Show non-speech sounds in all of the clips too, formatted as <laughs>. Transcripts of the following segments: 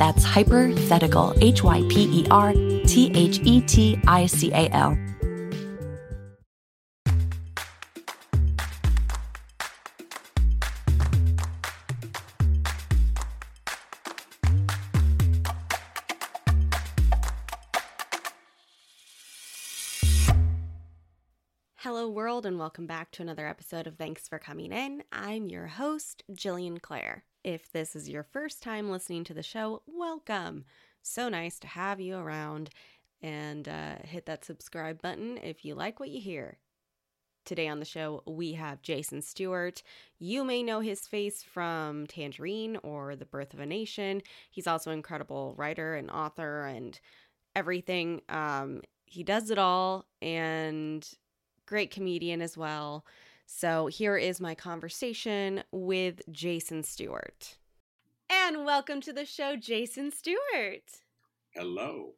That's Hypothetical, H Y P E R T H E T I C A L. Hello, world, and welcome back to another episode of Thanks for Coming In. I'm your host, Jillian Clare. If this is your first time listening to the show, welcome. So nice to have you around and uh, hit that subscribe button if you like what you hear. Today on the show, we have Jason Stuart. You may know his face from Tangerine or The Birth of a Nation. He's also an incredible writer and author and everything. Um, he does it all and great comedian as well. So here is my conversation with Jason Stuart. And welcome to the show, Jason Stuart. Hello.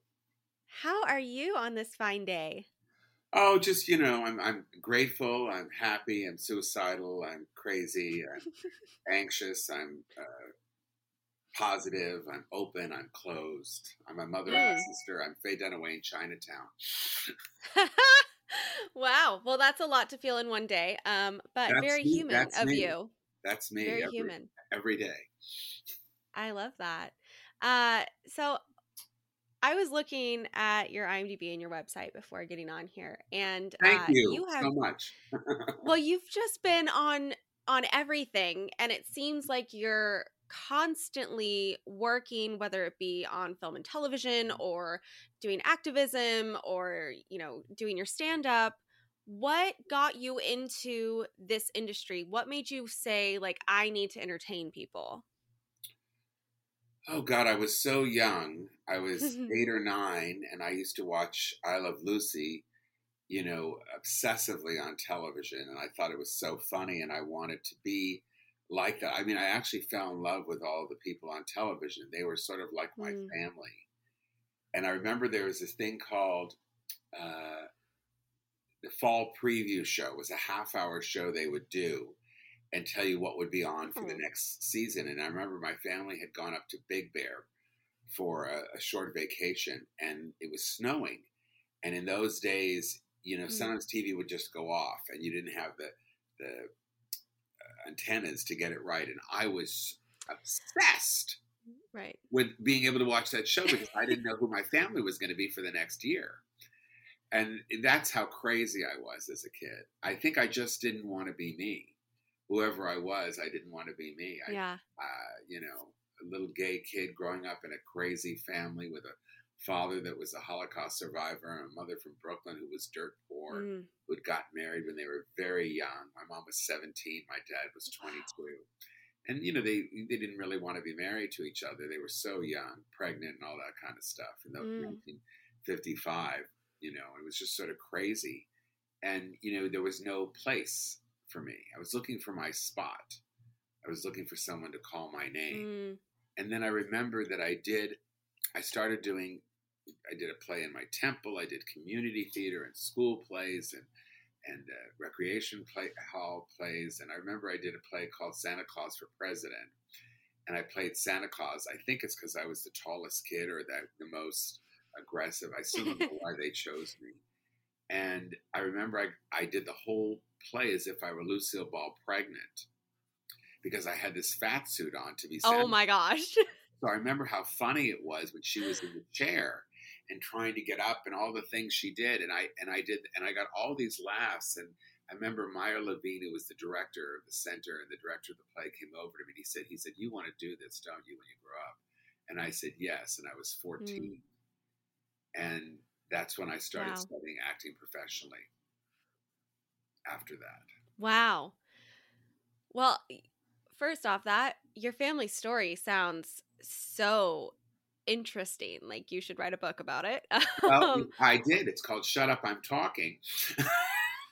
How are you on this fine day? Oh, just you know, I'm I'm grateful. I'm happy. I'm suicidal. I'm crazy. I'm <laughs> anxious. I'm uh, positive. I'm open. I'm closed. I'm a mother and a sister. I'm Faye Dunaway in Chinatown. <laughs> wow. Well, that's a lot to feel in one day. Um, but That's very me- human that's of me. you. That's me. Very every, human. every day. I love that. Uh, so I was looking at your IMDb and your website before getting on here, and Thank uh, you, have so much. well, <laughs> you've just been on on everything, and it seems like you're constantly working, whether it be on film and television mm-hmm. or doing activism or you know doing your stand up. What got you into this industry? What made you say like I need to entertain people? Oh God, I was so young. I was <laughs> eight or nine, and I used to watch I Love Lucy, you know, obsessively on television, and I thought it was so funny, and I wanted to be like that. I mean, I actually fell in love with all the people on television. They were sort of like my Mm. family. And I remember there was this thing called uh, the fall preview show. It was a half hour show they would do and tell you what would be on for the Oh. next season. And I remember my family had gone up to Big Bear for a, a short vacation and it was snowing. And in those days, you know, Mm. sometimes TV would just go off and you didn't have the, the antennas to get it right. And I was obsessed Right. with being able to watch that show because I didn't know who my <laughs> family was going to be for the next year. And that's how crazy I was as a kid. I think I just didn't want to be me. Whoever I was, I didn't want to be me. I, Yeah. uh, you know, a little gay kid growing up in a crazy family with a father that was a Holocaust survivor and a mother from Brooklyn who was dirt poor, Mm. who had got married when they were very young. My mom was 17, my dad was 22. And you know they they didn't really want to be married to each other. They were so young, pregnant, and all that kind of stuff. In the Mm. 1955, you know, it was just sort of crazy. And you know there was no place for me. I was looking for my spot. I was looking for someone to call my name. Mm. And then I remember that I did, I started doing, I did a play in my temple. I did community theater and school plays and and uh, recreation play hall plays. And I remember I did a play called Santa Claus for President, and I played Santa Claus. I think it's because I was the tallest kid or that the most aggressive. I still don't know why they chose me. And I remember I, I did the whole play as if I were Lucille Ball pregnant because I had this fat suit on to be Santa Oh my gosh. so I remember how funny it was when she was in the chair and trying to get up and all the things she did. And I and I did and I got all these laughs. And I remember Meyer Levine, who was the director of the center and the director of the play, came over to me and he said, he said, You want to do this, don't you, when you grow up? And I said, Yes. And I was mm. 14. And that's when I started Wow. studying acting professionally after that. Wow. Well, first off, that your family story sounds so interesting. Like you should write a book about it. Well, <laughs> Um, I did. It's called Shut Up, I'm Talking.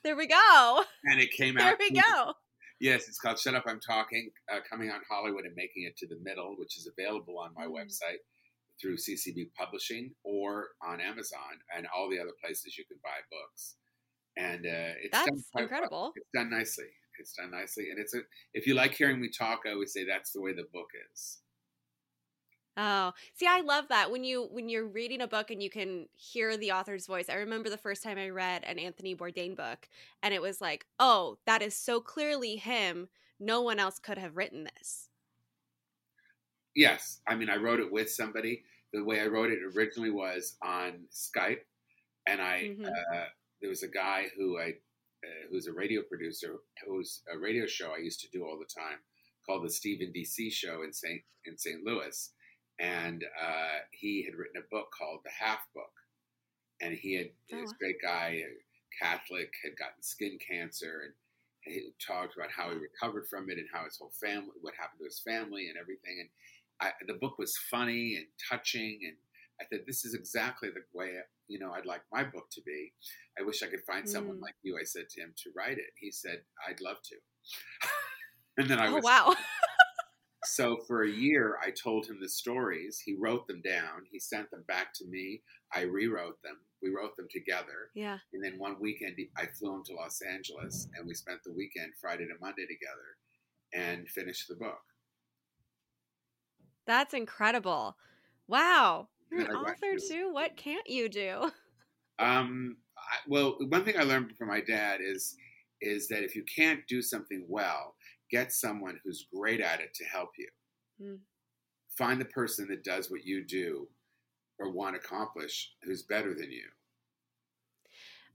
there we go. <laughs> and it came There out. There we go. Yes, it's called Shut Up, I'm Talking, uh, coming on Hollywood and making it to the middle, which is available on my Mm. website through CCB Publishing or on Amazon and all the other places you can buy books. And uh, it's done That's quite well. incredible. It's done nicely. It's done nicely, and it's a. If you like hearing me talk, I always say that's the way the book is. Oh, see, I love that when you when you're reading a book and you can hear the author's voice. I remember the first time I read an Anthony Bourdain book, and it was like, oh, that is so clearly him. No one else could have written this. Yes, I mean I wrote it with somebody. The way I wrote it originally was on Skype, and I Mhm. uh, there was a guy who I uh, who's a radio producer who's a radio show I used to do all the time called the Stephen DC Show in Saint in St. Louis, and uh, he had written a book called The Half Book, and he had Oh, this wow. great guy, a Catholic, had gotten skin cancer, and he talked about how he recovered from it and how his whole family, what happened to his family, and everything, and I, the book was funny and touching, and I thought this is exactly the way you know I'd like my book to be. I wish I could find someone Mm. like you. I said to him to write it. He said I'd love to, <laughs> and then I oh was wow. <laughs> so for a year I told him the stories. He wrote them down. He sent them back to me. I rewrote them. We wrote them together, yeah. and then one weekend I flew him to Los Angeles, and we spent the weekend Friday to Monday together, and finished the book. That's incredible. Wow. You're an then I went author to- too. What can't you do? <laughs> Um, I, well, one thing I learned from my dad is is that if you can't do something well, get someone who's great at it to help you. Mm. Find the person that does what you do or want to accomplish who's better than you.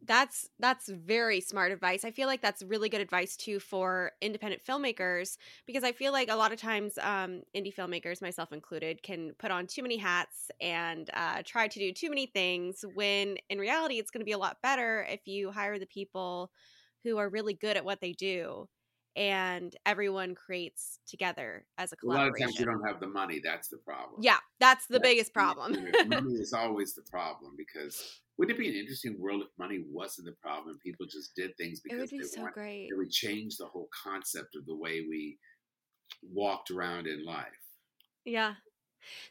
That's that's very smart advice. I feel like that's really good advice too for independent filmmakers because I feel like a lot of times um, indie filmmakers, myself included, can put on too many hats and uh, try to do too many things. When in reality, it's going to be a lot better if you hire the people who are really good at what they do, and everyone creates together as a collaboration. A lot of times you don't have the money. That's the problem. yeah, that's the That's biggest problem. <laughs> money is always the problem because wouldn't it be an interesting world if money wasn't the problem and people just did things because it would be they so want great. it would change the whole concept of the way we walked around in life. Yeah.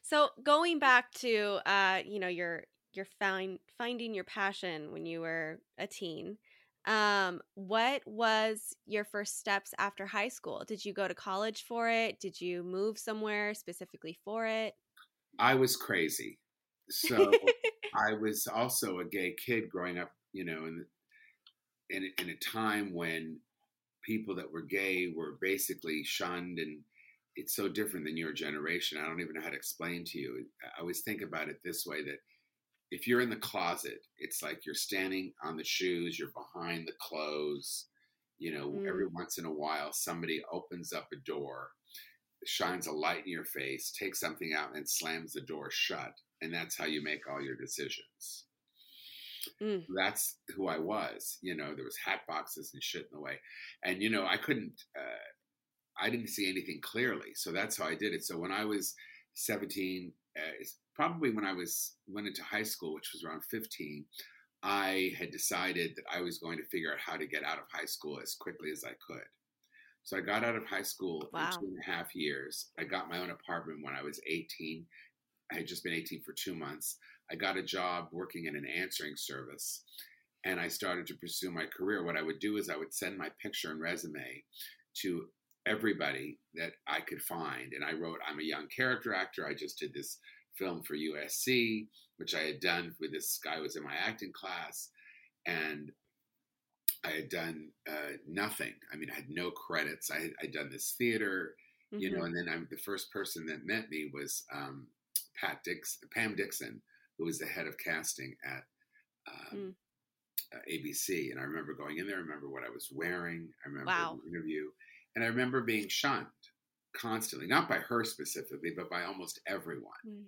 So going back to uh, you know, your your find finding your passion when you were a teen. Um, what was your first steps after high school? Did you go to college for it? Did you move somewhere specifically for it? I was crazy. So <laughs> I was also a gay kid growing up, you know, in in, in a time when people that were gay were basically shunned and it's so different than your generation. I don't even know how to explain to you. I always think about it this way that if you're in the closet, it's like you're standing on the shoes, you're behind the clothes. You know, Mm. every once in a while, somebody opens up a door. shines a light in your face, takes something out, and slams the door shut. And that's how you make all your decisions. Mm. That's who I was. You know, there was hat boxes and shit in the way, and you know, I couldn't. Uh, I didn't see anything clearly, so that's how I did it. So when I was 17, uh, Uh, probably when I was went into high school, which was around 15, I had decided that I was going to figure out how to get out of high school as quickly as I could. So I got out of high school wow. in two and a half years. I got my own apartment when I was 18. I had just been 18 for two months. I got a job working in an answering service and I started to pursue my career. What I would do is I would send my picture and resume to everybody that I could find. And I wrote, I'm a young character actor. I just did this film for USC, which I had done with this guy who was in my acting class. And I had done uh, nothing. I mean, I had no credits. I had I'd done this theater, mm-hmm. you know, mm-hmm. and then I'm the first person that met me was um, Pat Dix, Pam Dixon, who was the head of casting at um, mm. uh, ABC. And I remember going in there. I remember what I was wearing. I remember wow. the interview, and I remember being shunned constantly, not by her specifically, but by almost everyone. Mm.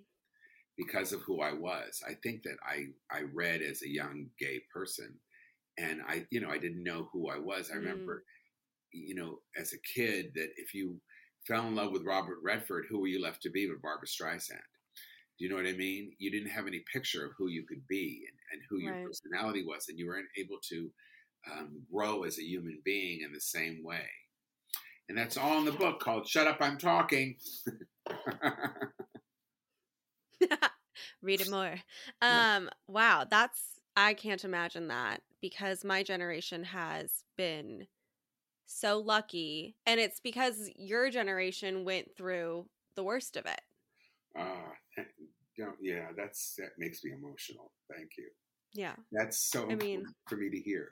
Because of who I was, I think that I I read as a young gay person and I, you know, I didn't know who I was. I mm. remember, you know, as a kid, that if you fell in love with Robert Redford, who were you left to be but Barbra Streisand? Do you know what I mean? You didn't have any picture of who you could be and, and who your right. personality was, and you weren't able to um, grow as a human being in the same way. And that's all in the book called "Shut Up, I'm Talking." <laughs> Read it more. <laughs> Um, wow, that's I can't imagine that because my generation has been so lucky. And it's because your generation went through the worst of it. Uh, yeah, that's that makes me emotional. Thank you. Yeah. That's so I mean, for me to hear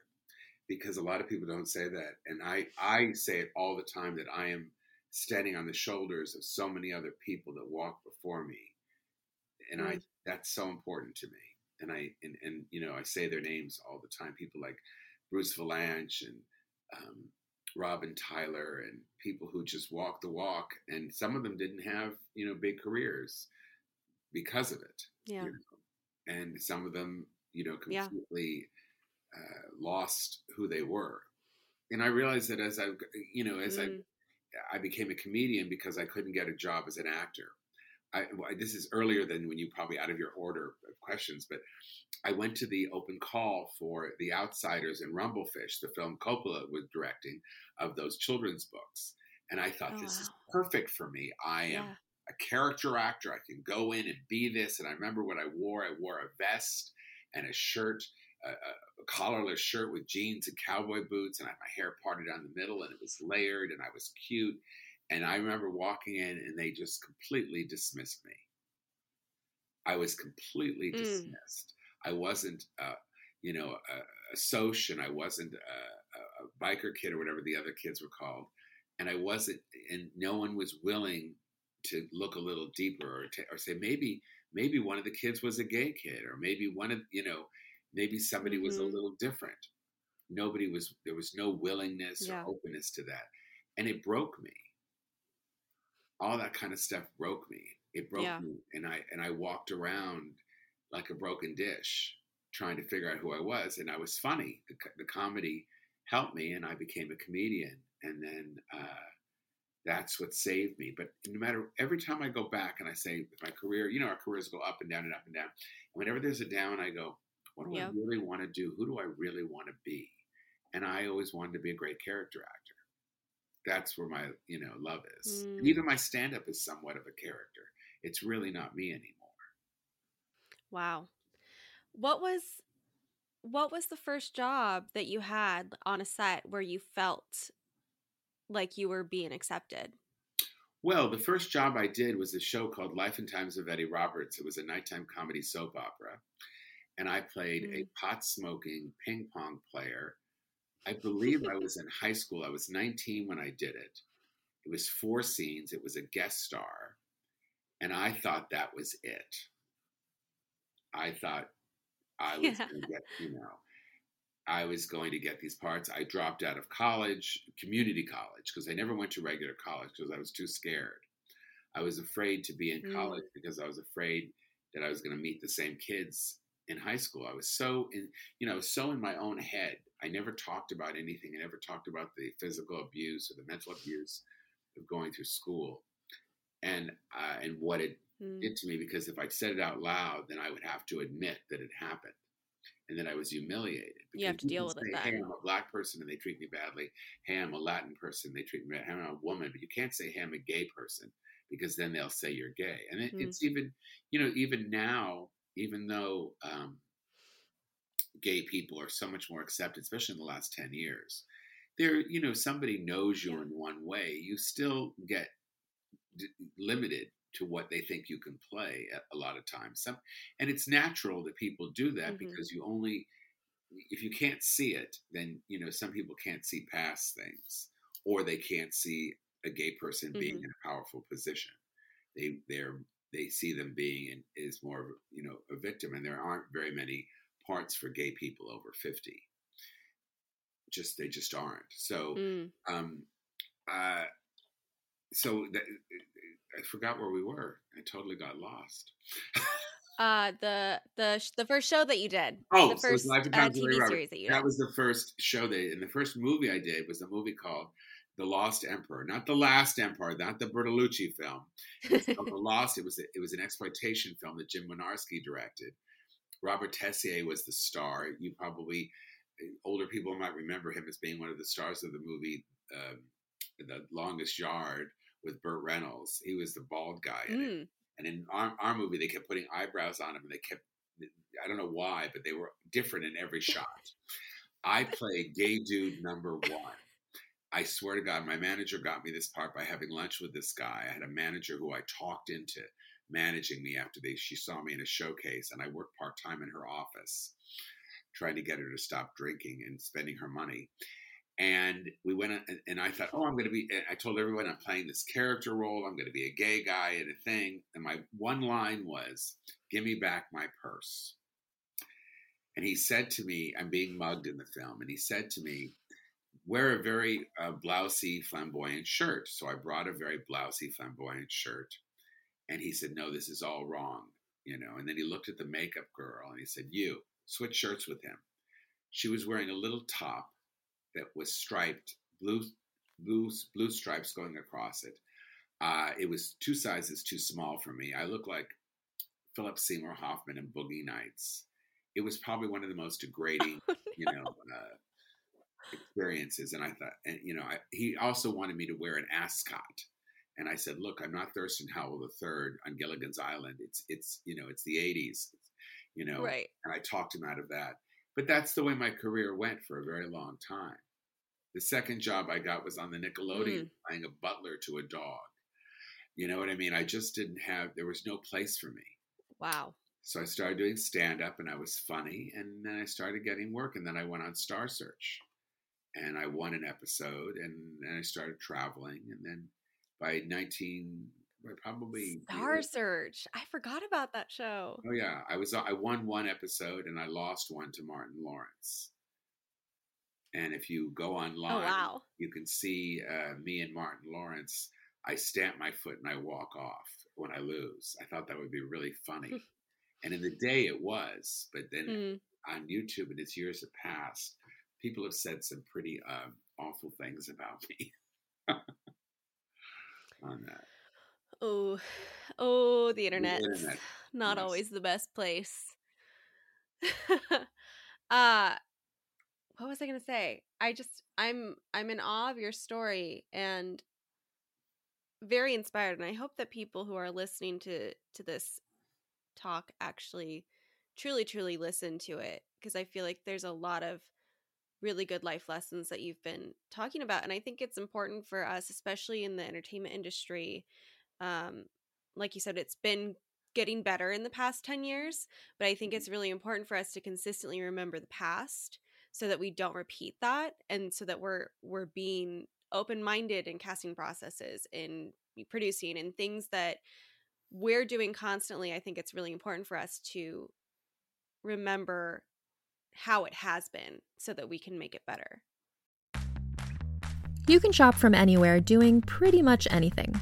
because a lot of people don't say that. And I, I say it all the time that I am standing on the shoulders of so many other people that walk before me. And mm. I, that's so important to me and I and, and you know I say their names all the time. People like Bruce Vilanch and um, Robin Tyler and people who just walk the walk, and some of them didn't have you know big careers because of it. Yeah. You know? And some of them, you know, completely. Uh, lost who they were. And I realized that as I, you know, as mm. I, I became a comedian because I couldn't get a job as an actor. I, this is earlier than when you probably out of your order of questions, but I went to the open call for The Outsiders and Rumble Fish, the film Coppola was directing of those children's books. And I thought, oh, this wow. is perfect for me. I am yeah. a character actor. I can go in and be this. And I remember what I wore. I wore a vest and a shirt, a, a collarless shirt with jeans and cowboy boots. And I had my hair parted down the middle and it was layered and I was cute. And I remember walking in and they just completely dismissed me. I was completely mm. dismissed. I wasn't, uh, you know, a, a soch and I wasn't a, a, biker kid or whatever the other kids were called. And I wasn't, and no one was willing to look a little deeper or, to, or say maybe maybe one of the kids was a gay kid or maybe one of you know maybe somebody mm-hmm. was a mm-hmm. little different nobody was there was no willingness yeah. or openness to that and it broke me all that kind of stuff broke me. It broke yeah. me, and I and I walked around like a broken dish, trying to figure out who I was. And I was funny. The, the comedy helped me, and I became a comedian. And then uh, that's what saved me. But no matter every time I go back and I say my career, you know, our careers go up and down and up and down. And whenever there's a down, I go, what do I really want to do? Who do I really want to be? And I always wanted to be a great character actor that's where my you know love is. Mm. Even my stand up is somewhat of a character. It's really not me anymore. Wow. What was what was the first job that you had on a set where you felt like you were being accepted? Well, the first job I did was a show called Life and Times of Eddie Roberts. It was a nighttime comedy soap opera. And I played mm. a pot smoking ping pong player I <laughs> believe I was in high school. I was 19 when I did it. It was four scenes, it was a guest star. And I thought that was it. I thought I was yeah. going to get, you know, I was going to get these parts. I dropped out of college, community college, because I never went to regular college because I was too scared. I was afraid to be in Mm. college because I was afraid that I was going to meet the same kids in high school. I was so in, you know, so in my own head. I never talked about anything. I never talked about the physical abuse or the mental abuse of going through school, and uh, and what it Mm. did to me. Because if I said it out loud, then I would have to admit that it happened, and that I was humiliated. You have to deal with it say, Hey, then. I'm a black person and they treat me badly. Hey, I'm a Latin person. They treat me bad. Hey, I'm a woman, but you can't say, hey, I'm a gay person because then they'll say you're gay. And it, Mm. it's even, you know, even now, even though um, gay people are so much more accepted, especially in the last 10 years, there, you know, somebody knows you Yeah. in one way, you still get d- limited to what they think you can play a, a lot of times. Some, and it's natural that people do that Mhm. because you only, if you can't see it, then, you know, some people can't see past things or they can't see a gay person being in a powerful position. They, they're, they see them being in, is more of you know a victim, and there aren't very many parts for gay people over fifty. Just they just aren't. So Mm. um, uh, so that, I forgot where we were. I totally got lost. <laughs> Uh, the the the first show that you did. Oh, the so first Life uh, Times of Ray TV series that you did. That was the first show they and the first movie I did was a movie called The Lost Emperor, not the Last Emperor, not the Bertolucci film. The <laughs> Lost. It was a, it was an exploitation film that Jim Wynorski directed. Robert Tessier was the star. You probably older people might remember him as being one of the stars of the movie um, The Longest Yard with Burt Reynolds. He was the bald guy in it. Mm. And in our, our movie, they kept putting eyebrows on him, and they kept, I don't know why, but they were different in every shot. I played gay dude number one. I swear to God, my manager got me this part by having lunch with this guy. I had a manager who I talked into managing me after they she saw me in a showcase, and I worked part time in her office, trying to get her to stop drinking and spending her money. And we went, and I thought, oh, I'm going to be. I told everyone I'm playing this character role. I'm going to be a gay guy in a thing. And my one line was, "Give me back my purse." And he said to me, I'm being mugged in the film, and he said to me, wear a very uh, blousy, flamboyant shirt. So I brought a very blousy, flamboyant shirt. And he said, No, this is all wrong, you know. And then he looked at the makeup girl and he said, You switch shirts with him. She was wearing a little top that was striped, blue, blue, blue stripes going across it. Uh, it was two sizes too small for me. I looked like Philip Seymour Hoffman in Boogie Nights. It was probably one of the most degrading, <laughs> you know, uh, experiences. And I thought, and you know, I, he also wanted me to wear an ascot. And I said, look, I'm not Thurston Howell III on Gilligan's Island. It's, it's, you know, it's the 80s, you know, Right. and I talked him out of that. But that's the way my career went for a very long time. The second job I got was on the Nickelodeon, mm. playing a butler to a dog. You know what I mean? I just didn't have, there was no place for me. Wow. So I started doing stand up and I was funny. And then I started getting work. And then I went on Star Search and I won an episode. And then I started traveling. And then by 19, by probably. Star Search. I forgot about that show. Oh, yeah. I was, I won one episode and I lost one to Martin Lawrence. And if you go online, Oh wow. you can see uh, me and Martin Lawrence. I stamp my foot and I walk off when I lose. I thought that would be really funny. <laughs> and in the day it was, but then Mm. on YouTube and as years have passed, people have said some pretty um, awful things about me <laughs> on that. Oh, oh, the internet. internet, Not yes. always the best place. <laughs> uh what was I gonna say? I just I'm I'm in awe of your story and very inspired and I hope that people who are listening to to this talk actually truly truly listen to it because I feel like there's a lot of really good life lessons that you've been talking about and I think it's important for us especially in the entertainment industry um like you said it's been getting better in the past 10 years but I think it's really important for us to consistently remember the past so that we don't repeat that and so that we're we're being open-minded in casting processes in producing and things that we're doing constantly. I think it's really important for us to remember how it has been so that we can make it better You can shop from anywhere doing pretty much anything.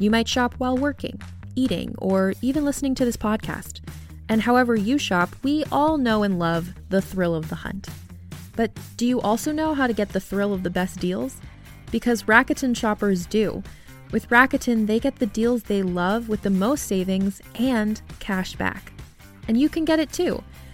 You might shop while working, eating, or even listening to this podcast. And however you shop, we all know and love the thrill of the hunt. But do you also know how to get the thrill of the best deals? Because Rakuten shoppers do. With Rakuten, they get the deals they love with the most savings and cash back. And you can get it too.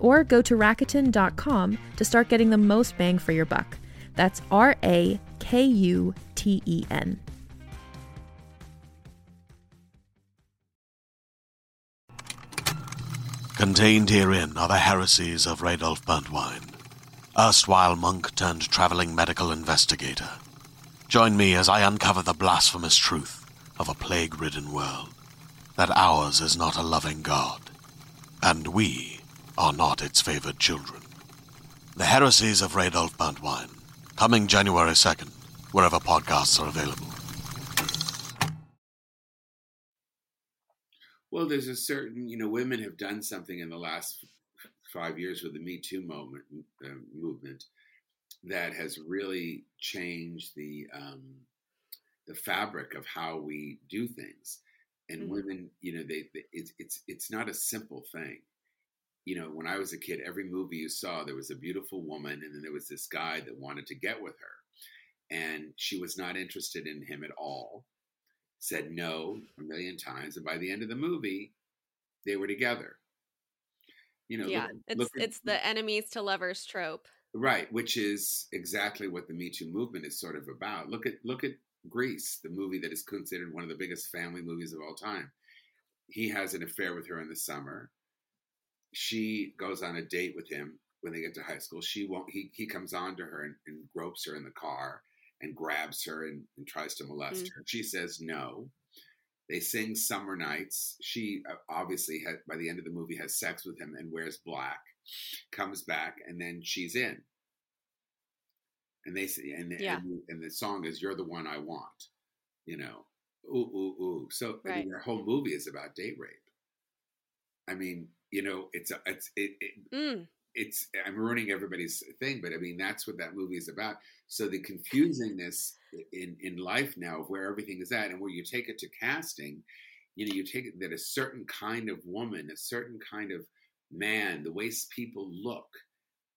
Or go to Rakuten.com to start getting the most bang for your buck. That's R A K U T E N. Contained herein are the heresies of Radolf Burntwine, erstwhile monk turned traveling medical investigator. Join me as I uncover the blasphemous truth of a plague ridden world that ours is not a loving God, and we are not its favored children. The Heresies of Radolf Burntwine, coming January 2nd, wherever podcasts are available. Well, there's a certain, you know, women have done something in the last five years with the Me Too moment uh, movement that has really changed the um, the fabric of how we do things. And mm-hmm. women, you know, they, they it's it's it's not a simple thing. You know, when I was a kid, every movie you saw, there was a beautiful woman, and then there was this guy that wanted to get with her, and she was not interested in him at all said no a million times, and by the end of the movie, they were together. You know, yeah, look, it's look at, it's the enemies to lovers trope, right? Which is exactly what the Me Too movement is sort of about. Look at look at Grease, the movie that is considered one of the biggest family movies of all time. He has an affair with her in the summer. She goes on a date with him when they get to high school. She won't. He he comes on to her and, and gropes her in the car and grabs her and, and tries to molest mm. her. She says no. They sing Summer Nights. She uh, obviously, had, by the end of the movie, has sex with him and wears black, comes back, and then she's in. And they say, and, yeah. and, and the song is "You're the One I Want," you know, ooh ooh ooh. So right. I mean, their whole movie is about date rape. I mean, you know, it's a, it's it, it mm it's I'm ruining everybody's thing, but I mean that's what that movie is about. So the confusingness in in life now of where everything is at, and where you take it to casting, you know, you take it that a certain kind of woman, a certain kind of man, the ways people look,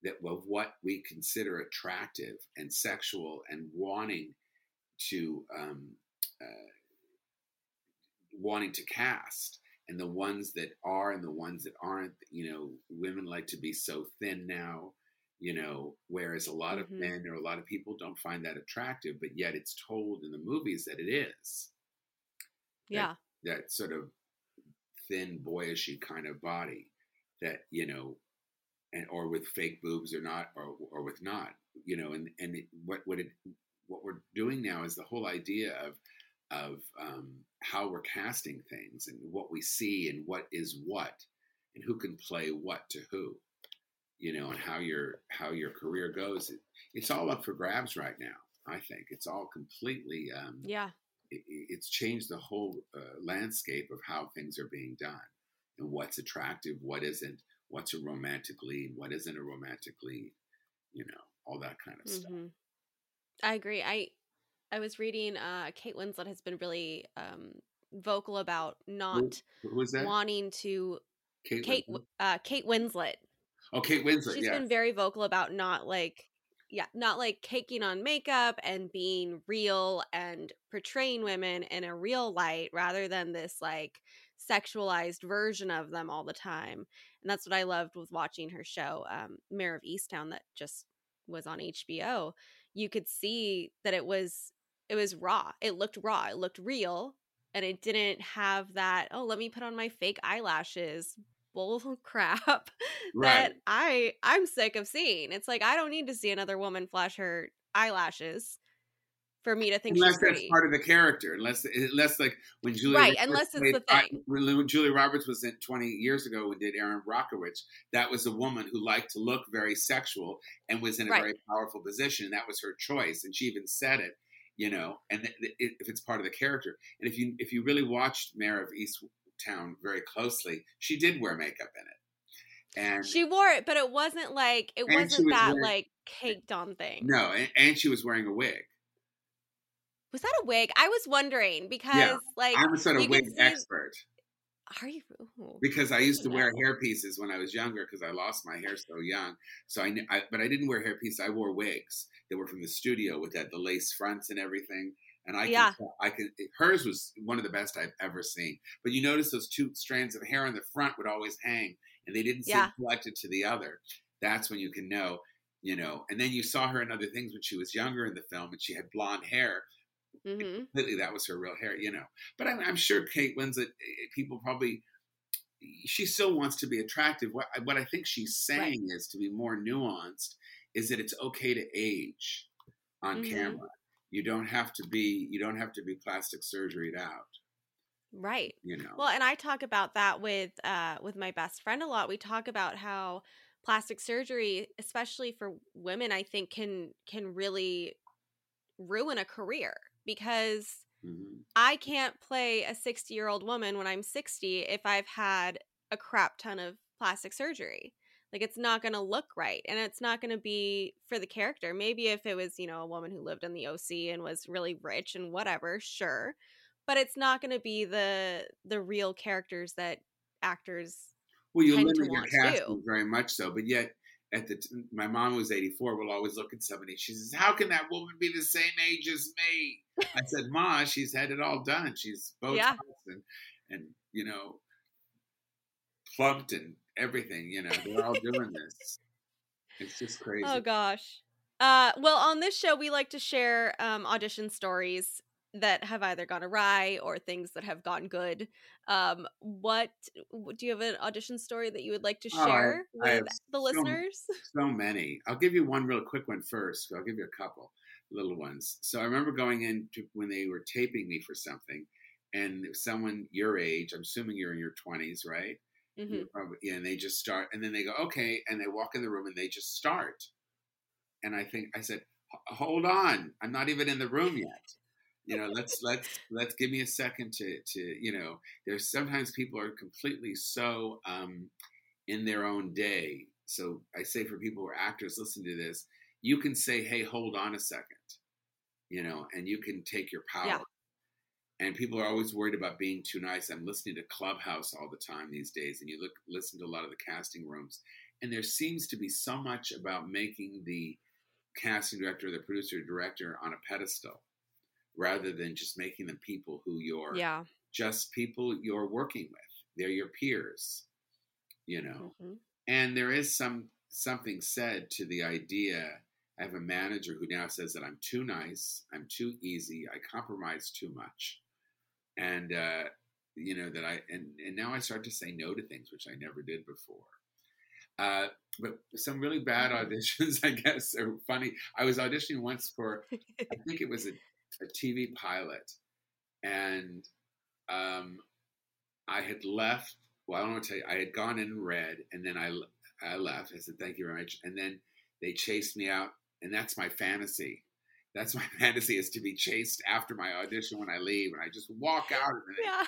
that of what we consider attractive and sexual and wanting to um, uh, wanting to cast and the ones that are and the ones that aren't you know women like to be so thin now you know whereas a lot mm-hmm. of men or a lot of people don't find that attractive but yet it's told in the movies that it is yeah that, that sort of thin boyishy kind of body that you know and or with fake boobs or not or or with not you know and and it, what what it what we're doing now is the whole idea of of um, how we're casting things and what we see and what is what and who can play what to who you know and how your how your career goes. It, it's all up for grabs right now i think. It's all completely um, yeah. it, it's changed the whole uh, landscape of how things are being done and what's attractive what isn't what's a romantic lead what isn't a romantic lead you know all that kind of mm-hmm. stuff i agree. I I was reading uh Kate Winslet has been really um vocal about not wanting to Kate Kate Winslet? uh Kate Winslet. Oh, Kate Winslet. She's yeah. been very vocal about not like yeah, not like caking on makeup and being real and portraying women in a real light rather than this like sexualized version of them all the time. And that's what I loved with watching her show, um, Mare of Easttown, that just was on HBO. You could see that it was it was raw. It looked raw. It looked real. And it didn't have that, oh, let me put on my fake eyelashes bull <laughs> crap right. that I I'm sick of seeing. It's like I don't need to see another woman flash her eyelashes for me to think unless she's that's part of the character. Unless, unless like when Julia Right, Roberts unless it's played- the I- thing. when Julia Roberts was in 20 years ago and did Erin Brockovich, that was a woman who liked to look very sexual and was in a Right. very powerful position. That was her choice, and she even said it. You know, and th- th- if it's part of the character, and if you if you really watched Mare of Easttown very closely, she did wear makeup in it, and She wore it, but it wasn't like it wasn't was that wearing- like caked on thing. no, and, and she was wearing a wig. Was that a wig? I was wondering because like I'm a sort of wig expert. Are you Ooh. because I used to wear <laughs> hair pieces when I was younger because I lost my hair so young. So I, I, but I didn't wear hair pieces. I wore wigs that were from the studio with that the lace fronts and everything. And I, Yeah. can, I can. Hers was one of the best I've ever seen. But you notice those two strands of hair on the front would always hang, and they didn't seem Yeah. collected to the other. That's when you can know, you know. And then you saw her in other things when she was younger in the film, and she had blonde hair Mhm. completely that was her real hair, you know. But I'm, I'm sure Kate Winslet, eh, people probably, she still wants to be attractive. What, I- what I think she's saying is to be more nuanced, is that it's okay to age on Mhm. camera. You don't have to be, you don't have to be plastic surgeryed out, Right. you know. Well, and I talk about that with uh with my best friend a lot. We talk about how plastic surgery, especially for women, I think can can really ruin a career because Mhm. I can't play a 60-year-old woman when I'm 60 if I've had a crap ton of plastic surgery. Like it's not going to look right and it's not going to be for the character. Maybe if it was, you know, a woman who lived in the OC and was really rich and whatever, sure. But it's not going to be the the real characters that actors Well, you limit your casting very much so, but yet at the t- my mom was 84 will always look at somebody she says how can that woman be the same age as me i said ma she's had it all done she's both Yeah. and and you know plumped and everything you know they're all doing this it's just crazy Oh gosh. Uh, well, on this show, we like to share um, audition stories that have either gone awry or things that have gone good. Um, what do you have an audition story that you would like to Oh, I- share I with the so- listeners? <laughs> so many i'll give you one real quick one first i'll give you a couple little ones so i remember going in to, when they were taping me for something and someone your age i'm assuming you're in your 20s right hmm probably- yeah, and they just start, and then they go, okay, and they walk in the room and they just start. And I think I said, hold on, I'm not even in the room <laughs> yet. You know, let's let's let's give me a second to to you know. There's sometimes people are completely so um, in their own day. So I say for people who are actors, listen to this. You can say, hey, hold on a second, you know, and you can take your power Yeah. and people are always worried about being too nice. I'm listening to Clubhouse all the time these days, and you look listen to a lot of the casting rooms, and there seems to be so much about making the casting director, the producer, director on a pedestal, rather than just making them people who you're Yeah. just people you're working with. They're your peers, you know. hmm And there is some something said to the idea. I have a manager who now says that I'm too nice, I'm too easy, I compromise too much, and uh, you know that I and and now I start to say no to things which I never did before. Uh, but some really bad auditions, <laughs> I guess, are funny. I was auditioning once for, I <laughs> think it was a, a TV pilot, and um, I had left. Well, I don't want to tell you. I had gone in read, and then I I left. I said thank you very much, and then they chased me out, and that's my fantasy. That's my <laughs> fantasy is to be chased after my audition when I leave, and I just walk out and Yeah.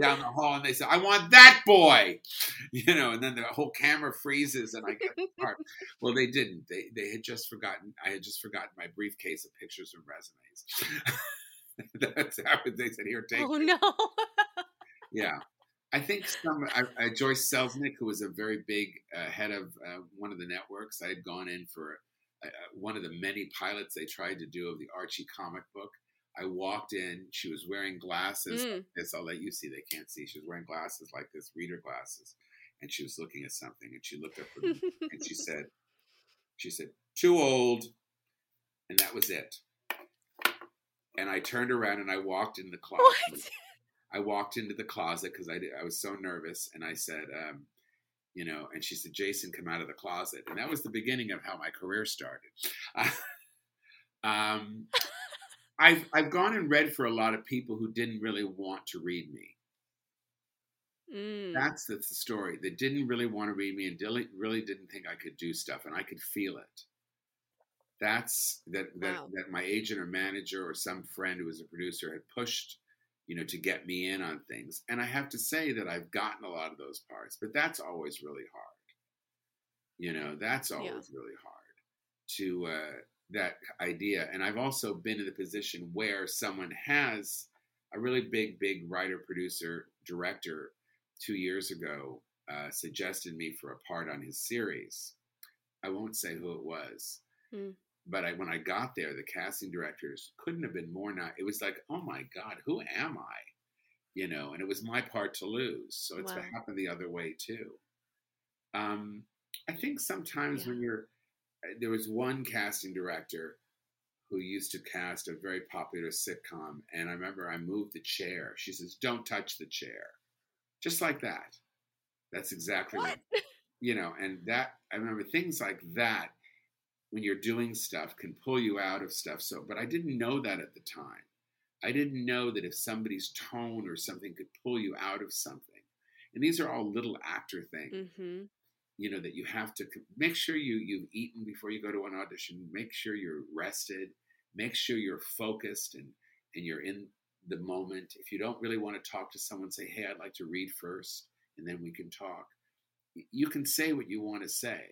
Down the hall, and they say, "I want that boy," <laughs> you know, and then the whole camera freezes, and I get the part. Well, they didn't. They they had just forgotten. I had just forgotten my briefcase of pictures and resumes. <laughs> That's how they said, "Here, take." Oh no. Yeah. I think some I, I, Joyce Selznick, who was a very big uh, head of uh, one of the networks, I had gone in for uh, one of the many pilots they tried to do of the Archie comic book. I walked in. She was wearing glasses. Mm. This I'll let you see. They can't see. She was wearing glasses like this, reader glasses, and she was looking at something. And she looked up at me <laughs> and she said, "She said too old," and that was it. And I turned around and I walked in the closet. what? I walked into the closet because I, did- I was so nervous, and I said, um, you know, and she said, Jason, come out of the closet, and that was the beginning of how my career started. <laughs> um, I've I've gone and read for a lot of people who didn't really want to read me. Mm. That's the, the story. They didn't really want to read me and really, really didn't think I could do stuff, and I could feel it. That's that that Wow. that my agent or manager or some friend who was a producer had pushed, you know, to get me in on things. And I have to say that I've gotten a lot of those parts, but that's always really hard. You know, that's Yeah. always really hard to uh, that idea. And I've also been in the position where someone has a really big, big writer, producer, director two years ago uh, suggested me for a part on his series. I won't say who it was, Hmm. but I, when I got there, the casting directors couldn't have been more not. It was like, oh my god, who am I? You know, and it was my part to lose. So it's Wow. happened the other way too. Um, I think sometimes Yeah. when you're there was one casting director who used to cast a very popular sitcom, and I remember I moved the chair. She says, "Don't touch the chair," just like that. That's exactly What? you know, and that I remember things like that when you're doing stuff can pull you out of stuff. So, but I didn't know that at the time. I didn't know that if somebody's tone or something could pull you out of something. And these are all little actor things hmm you know that you have to make sure you you've eaten before you go to an audition make sure you're rested make sure you're focused and and you're in the moment if you don't really want to talk to someone say hey i'd like to read first and then we can talk you can say what you want to say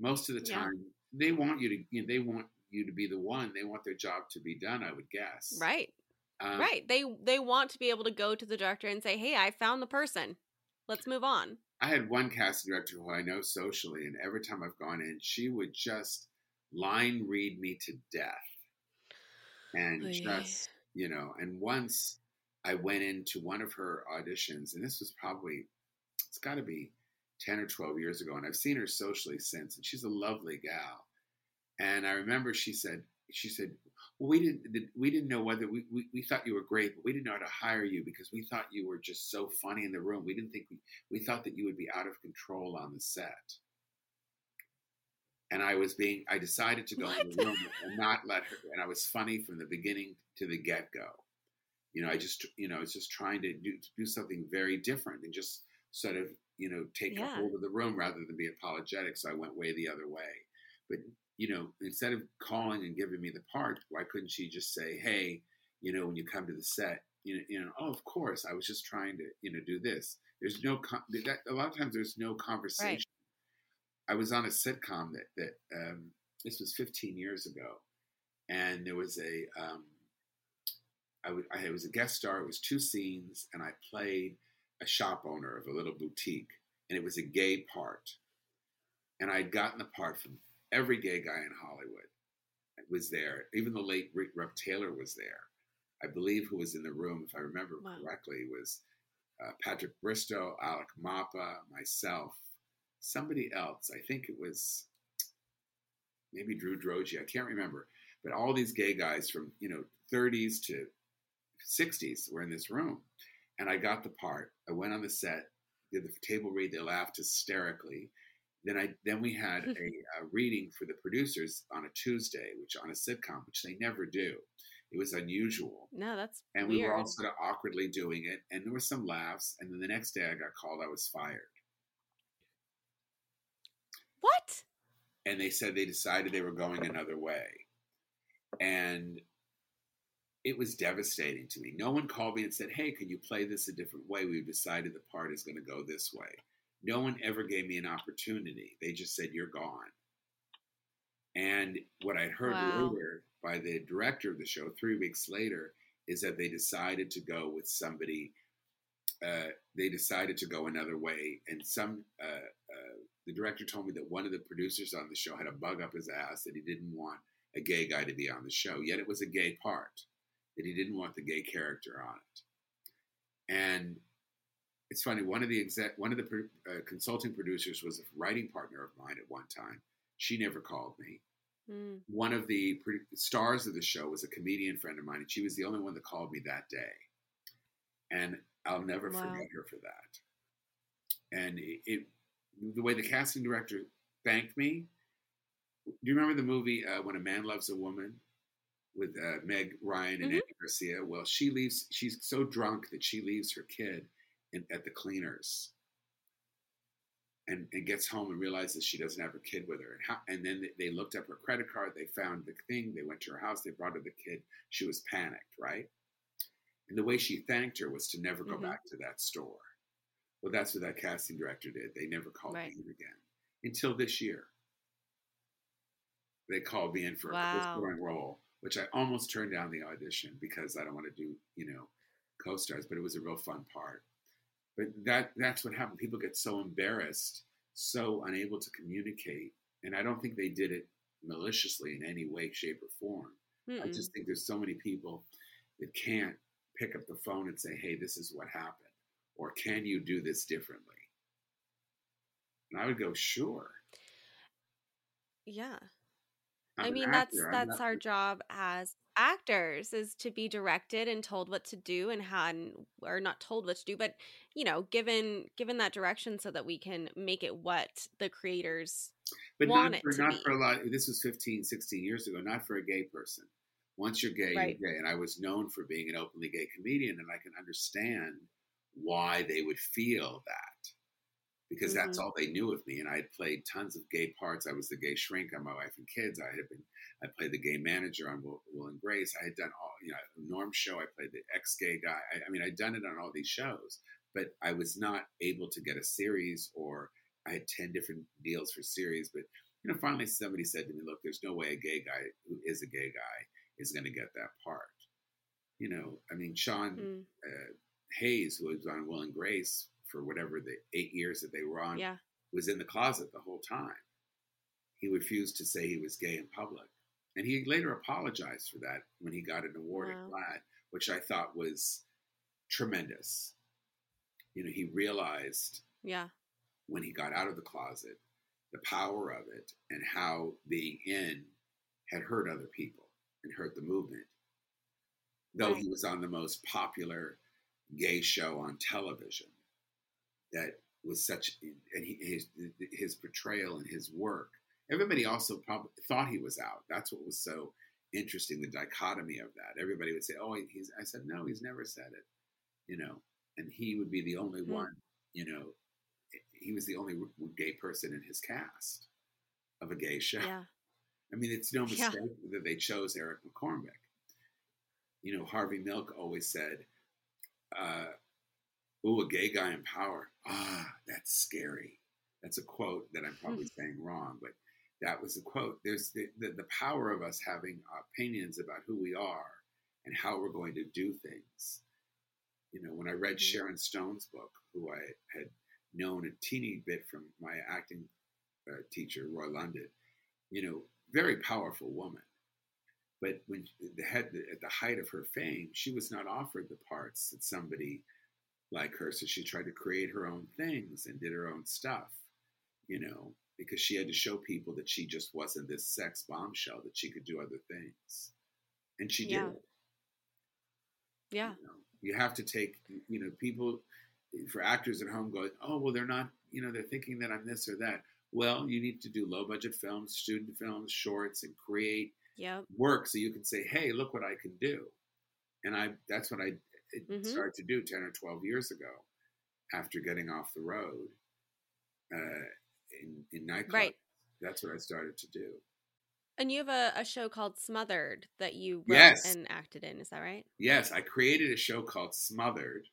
most of the Yeah. time they want you to you know, they want you to be the one they want their job to be done i would guess Right. Um, right. They they want to be able to go to the director and say, "Hey, I found the person. Let's move on." I had one casting director who I know socially, and every time I've gone in, she would just line read me to death. And Oh, yeah. just, you know, and once I went into one of her auditions, and this was probably, it's got to be 10 or 12 years ago, and I've seen her socially since, and she's a lovely gal. And I remember she said, she said, we didn't we didn't know whether we, we, we thought you were great, but we didn't know how to hire you because we thought you were just so funny in the room. We didn't think we, we thought that you would be out of control on the set. And I was being I decided to go in the room and not let her and I was funny from the beginning to the get go. You know, I just you know, I was just trying to do do something very different and just sort of, you know, take a Yeah. hold of the room rather than be apologetic. So I went way the other way. But you know, instead of calling and giving me the part, why couldn't she just say, "Hey, you know, when you come to the set, you know, you know, oh, of course, I was just trying to, you know, do this." There's no con- that, a lot of times there's no conversation. I was on a sitcom that that um, this was 15 years ago, and there was a um, I was a guest star. It was two scenes, and I played a shop owner of a little boutique, and it was a gay part, and I'd gotten the part from every gay guy in Hollywood was there. Even the late Rick Rip Taylor was there. I believe who was in the room, if I remember Wow. correctly, was uh, Patrick Bristow, Alec Mapa, myself, somebody else. I think it was maybe Drew Droege. I can't remember. But all these gay guys from you know 30s to 60s were in this room, and I got the part. I went on the set, did the table read. They laughed hysterically. Then I then we had <laughs> a, a reading for the producers on a Tuesday, which on a sitcom, which they never do. It was unusual, No, that's and we were all sort of awkwardly doing it, and there were some laughs. And then the next day, I got called. I was fired, What? and they said they decided they were going another way, and it was devastating to me. No one called me and said, "Hey, can you play this a different way? We've decided the part is going to go this way." No one ever gave me an opportunity. They just said, "You're gone." And what I heard Wow. later by the director of the show, three weeks later, is that they decided to go with somebody. Uh, they decided to go another way, and some. Uh, uh, the director told me that one of the producers on the show had a bug up his ass that he didn't want a gay guy to be on the show. Yet it was a gay part that he didn't want the gay character on it. And it's funny. One of the exec, one of the uh, consulting producers was a writing partner of mine at one time. She never called me. Mm. One of the pro- stars of the show was a comedian friend of mine, and she was the only one that called me that day. And I'll never Wow. forget her for that. And it, it, the way the casting director thanked me. Do you remember the movie uh, When a Man Loves a Woman? with uh, Meg Ryan and Mhm. Andy Garcia. Well, she leaves. She's so drunk that she leaves her kid in, at the cleaners, and, and gets home and realizes she doesn't have her kid with her. And how, and then they- they looked up her credit card. They found the thing. They went to her house. They brought her the kid. She was panicked, right? And the way she thanked her was to never go Mhm. back to that store. Well, that's what that casting director did. They never called Right. me in again until this year. They called me in for Wow. a recurring role, which I almost turned down the audition because I don't want to do, you know, co-stars, but it was a real fun part. But that that's what happened. People get so embarrassed, so unable to communicate, and I don't think they did it maliciously in any way, shape, or form. I Mm-mm. just think there's so many people that can't pick up the phone and say, "Hey, this is what happened," or "Can you do this differently?" And I would go, "Sure." yeah. I'm I mean, that's that's our job as actors is to be directed and told what to do and how and, or not told what to do, but you know, given given that direction so that we can make it what the creators but want not it for to not be. for a lot. This was 15, 16 years ago. Not for a gay person. Once you're gay, Right. you're gay. And I was known for being an openly gay comedian, and I can understand why they would feel that because that's Mhm. all they knew of me. And I had played tons of gay parts. I was the gay shrink on My Wife and Kids. I had been, I played the gay manager on Will, Will and Grace. I had done all, you know, Norm show. I played the ex gay guy. I, I mean, I'd done it on all these shows, but I was not able to get a series or I had 10 different deals for series. But, you know, finally somebody said to me, look, there's no way a gay guy who is a gay guy is going to get that part. You know, I mean, Sean Mm, uh, Hayes, who was on Will and Grace for whatever the eight years that they were on, yeah. was in the closet the whole time. He refused to say he was gay in public. And he later apologized for that when he got an award Wow. at GLAAD, which I thought was tremendous. You know, he realized Yeah. when he got out of the closet the power of it and how being in had hurt other people and hurt the movement. Though he was on the most popular gay show on television, that was such, and he, his his portrayal and his work. Everybody also probably thought he was out. That's what was so interesting. The dichotomy of that. Everybody would say, "Oh, he's." I said, "No, he's never said it." You know, and he would be the only Hmm. one. You know, he was the only gay person in his cast of a gay show. Yeah. <laughs> I mean, it's no Yeah. mistake that they chose Eric McCormack. You know, Harvey Milk always said, uh, "Ooh, a gay guy in power. Ah, that's scary." That's a quote that I'm probably saying wrong, but that was a quote. There's the, the, the power of us having opinions about who we are and how we're going to do things. You know, when I read Mhm. Sharon Stone's book, who I had known a teeny bit from my acting uh, teacher, Roy London, you know, very powerful woman. But when the head at the height of her fame, she was not offered the parts that somebody like her. So she tried to create her own things and did her own stuff, you know, because she had to show people that she just wasn't this sex bombshell, that she could do other things. And she Yeah. did. Yeah. You, know, you have to take, you know, people for actors at home going, oh, well, they're not, you know, they're thinking that I'm this or that. Well, you need to do low budget films, student films, shorts, and create Yep. work so you can say, hey, look what I can do. And I that's what I it Mhm. started to do 10 or 12 years ago after getting off the road uh, in, in nightclubs. Right. That's what I started to do. And you have a, a show called Smothered that you wrote Yes. and acted in. Is that right? Yes, I created a show called Smothered,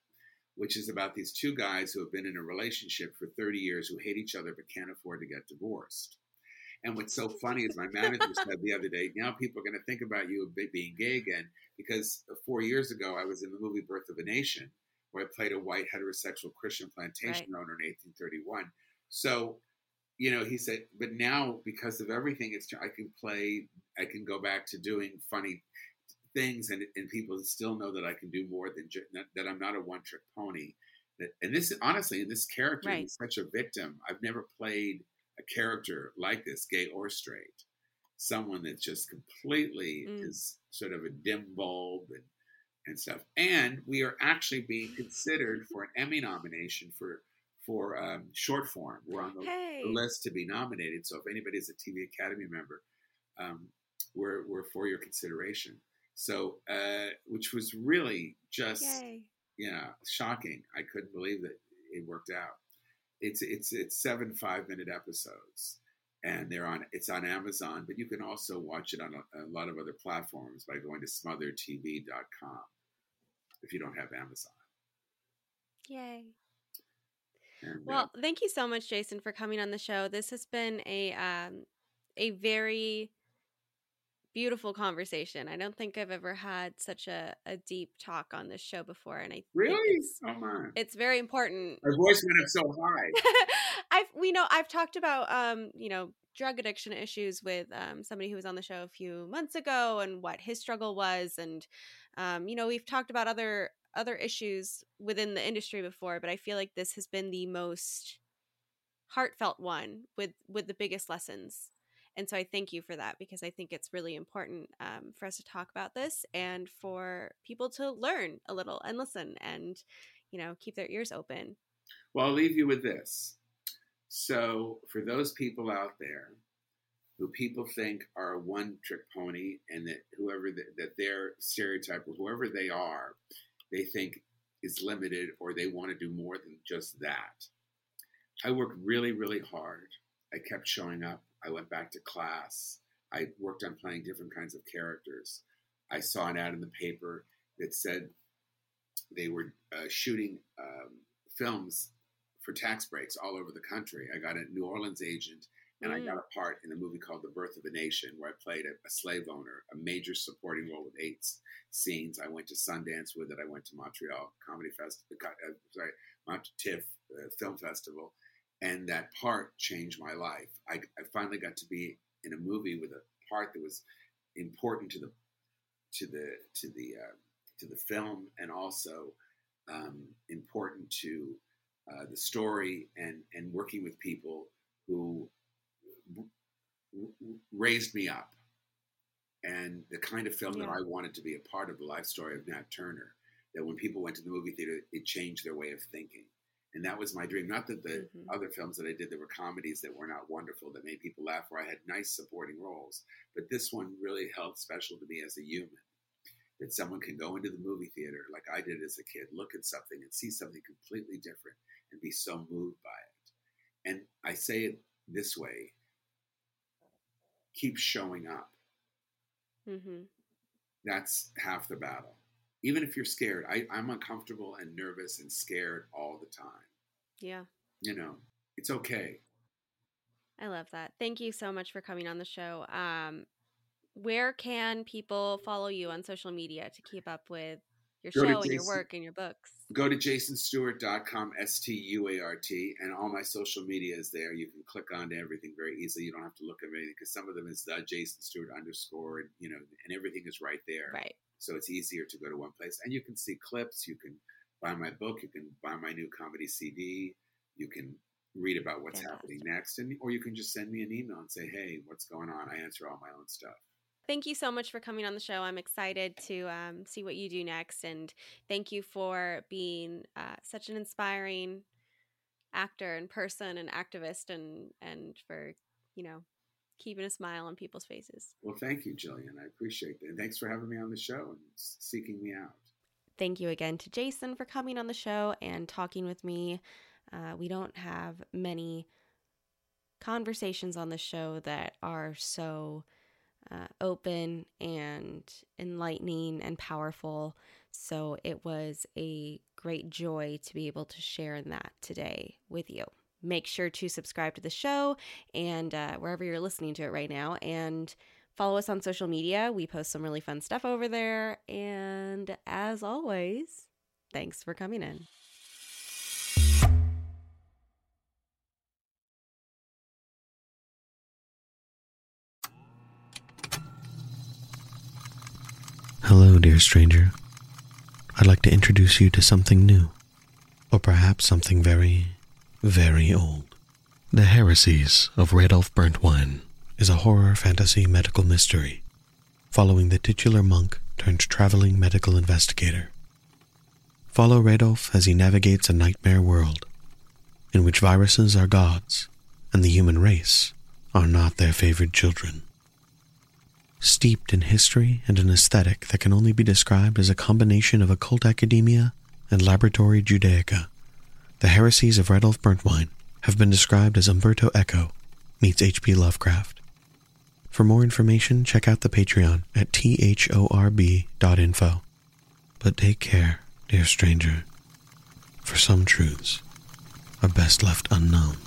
which is about these two guys who have been in a relationship for 30 years who hate each other but can't afford to get divorced. And what's so funny is my manager said the other day, now people are going to think about you being gay again because uh, four years ago I was in the movie Birth of a Nation where I played a white heterosexual Christian plantation Right. owner in 1831. So, you know, he said, but now because of everything, it's I can play, I can go back to doing funny things, and and people still know that I can do more than that I'm not a one trick pony. That and this honestly, this character Right. is such a victim. I've never played a character like this, gay or straight. Someone that just completely Mm. is sort of a dim bulb and and stuff. And we are actually being considered for an Emmy nomination for for um, short form. We're on the, Hey. list to be nominated. So if anybody's a TV Academy member, um, we're we're for your consideration. So, uh, which was really just Yay. yeah shocking. I couldn't believe that it worked out. It's it's it's seven five minute episodes, and they're on it's on Amazon, but you can also watch it on a, a lot of other platforms by going to smotheredtv.com if you don't have Amazon. Yay. And, uh, Well, thank you so much, Jason, for coming on the show. This has been a um, a very beautiful conversation. I don't think I've ever had such a, a deep talk on this show before, and I really, it's, oh my, it's very important. my voice went up so high. <laughs> I've we know I've talked about um you know drug addiction issues with um, somebody who was on the show a few months ago and what his struggle was and um, you know we've talked about other other issues within the industry before but i feel like this has been the most heartfelt one with with the biggest lessons and so i thank you for that because i think it's really important um, for us to talk about this and for people to learn a little and listen and you know keep their ears open Well, I'll leave you with this. So, for those people out there who people think are a one trick pony and that whoever the, that their stereotype or whoever they are, they think is limited or they want to do more than just that. I worked really, really hard. I kept showing up. I went back to class. I worked on playing different kinds of characters. I saw an ad in the paper that said they were uh, shooting um, films for tax breaks all over the country. I got a New Orleans agent, and I Mm. got a part in a movie called The Birth of a Nation, where I played a, a slave owner, a major supporting role with eight scenes. I went to Sundance with it. I went to Montreal Comedy Festival, uh, sorry, Mont TIFF uh, Film Festival, and that part changed my life. I, I finally got to be in a movie with a part that was important to the to the to the uh, to the film and also um, important to uh, the story and and working with people who raised me up and the kind of film that I wanted to be a part of the life story of Nat Turner that when people went to the movie theater it changed their way of thinking and that was my dream not that the Mhm. other films that I did that were comedies that were not wonderful that made people laugh where I had nice supporting roles but this one really held special to me as a human that someone can go into the movie theater like I did as a kid, look at something and see something completely different and be so moved by it. And I say it this way keep showing up. hmm That's half the battle. Even if you're scared, I, I'm uncomfortable and nervous and scared all the time. yeah You know, it's okay. I love that. Thank you so much for coming on the show. Um, where can people follow you on social media to keep up with your Go show and your work and your books? Go to jasonstuart.com, S T U A R T, and all my social media is there. You can click onto everything very easily. You don't have to look at anything because some of them is the Jason Stuart underscore, and, you know, and everything is right there. Right. So it's easier to go to one place. And you can see clips. You can buy my book. You can buy my new comedy CD. You can read about what's happening next. And or you can just send me an email and say, hey, what's going on? I answer all my own stuff. Thank you so much for coming on the show. I'm excited to um, see what you do next. And thank you for being uh, such an inspiring actor and person and activist and, and for, you know, keeping a smile on people's faces. Well, thank you, Jillian. I appreciate that. And thanks for having me on the show and seeking me out. Thank you again to Jason for coming on the show and talking with me. Uh, we don't have many conversations on the show that are so uh, open and enlightening and powerful. So it was a great joy to be able to share in that today with you. Make sure to subscribe to the show and uh, wherever you're listening to it right now. And follow us on social media. We post some really fun stuff over there. And as always, thanks for coming in. Hello, dear stranger. I'd like to introduce you to something new, or perhaps something very, very old. The Heresies of Radolf Burntwine is a horror fantasy medical mystery following the titular monk turned traveling medical investigator. Follow Radolf as he navigates a nightmare world in which viruses are gods and the human race are not their favored children. steeped in history and an aesthetic that can only be described as a combination of occult academia and laboratory Judaica. The heresies of Radolf Burntwine have been described as Umberto Eco meets H.P. Lovecraft. For more information, check out the Patreon at thorb.info. But take care, dear stranger, for some truths are best left unknown.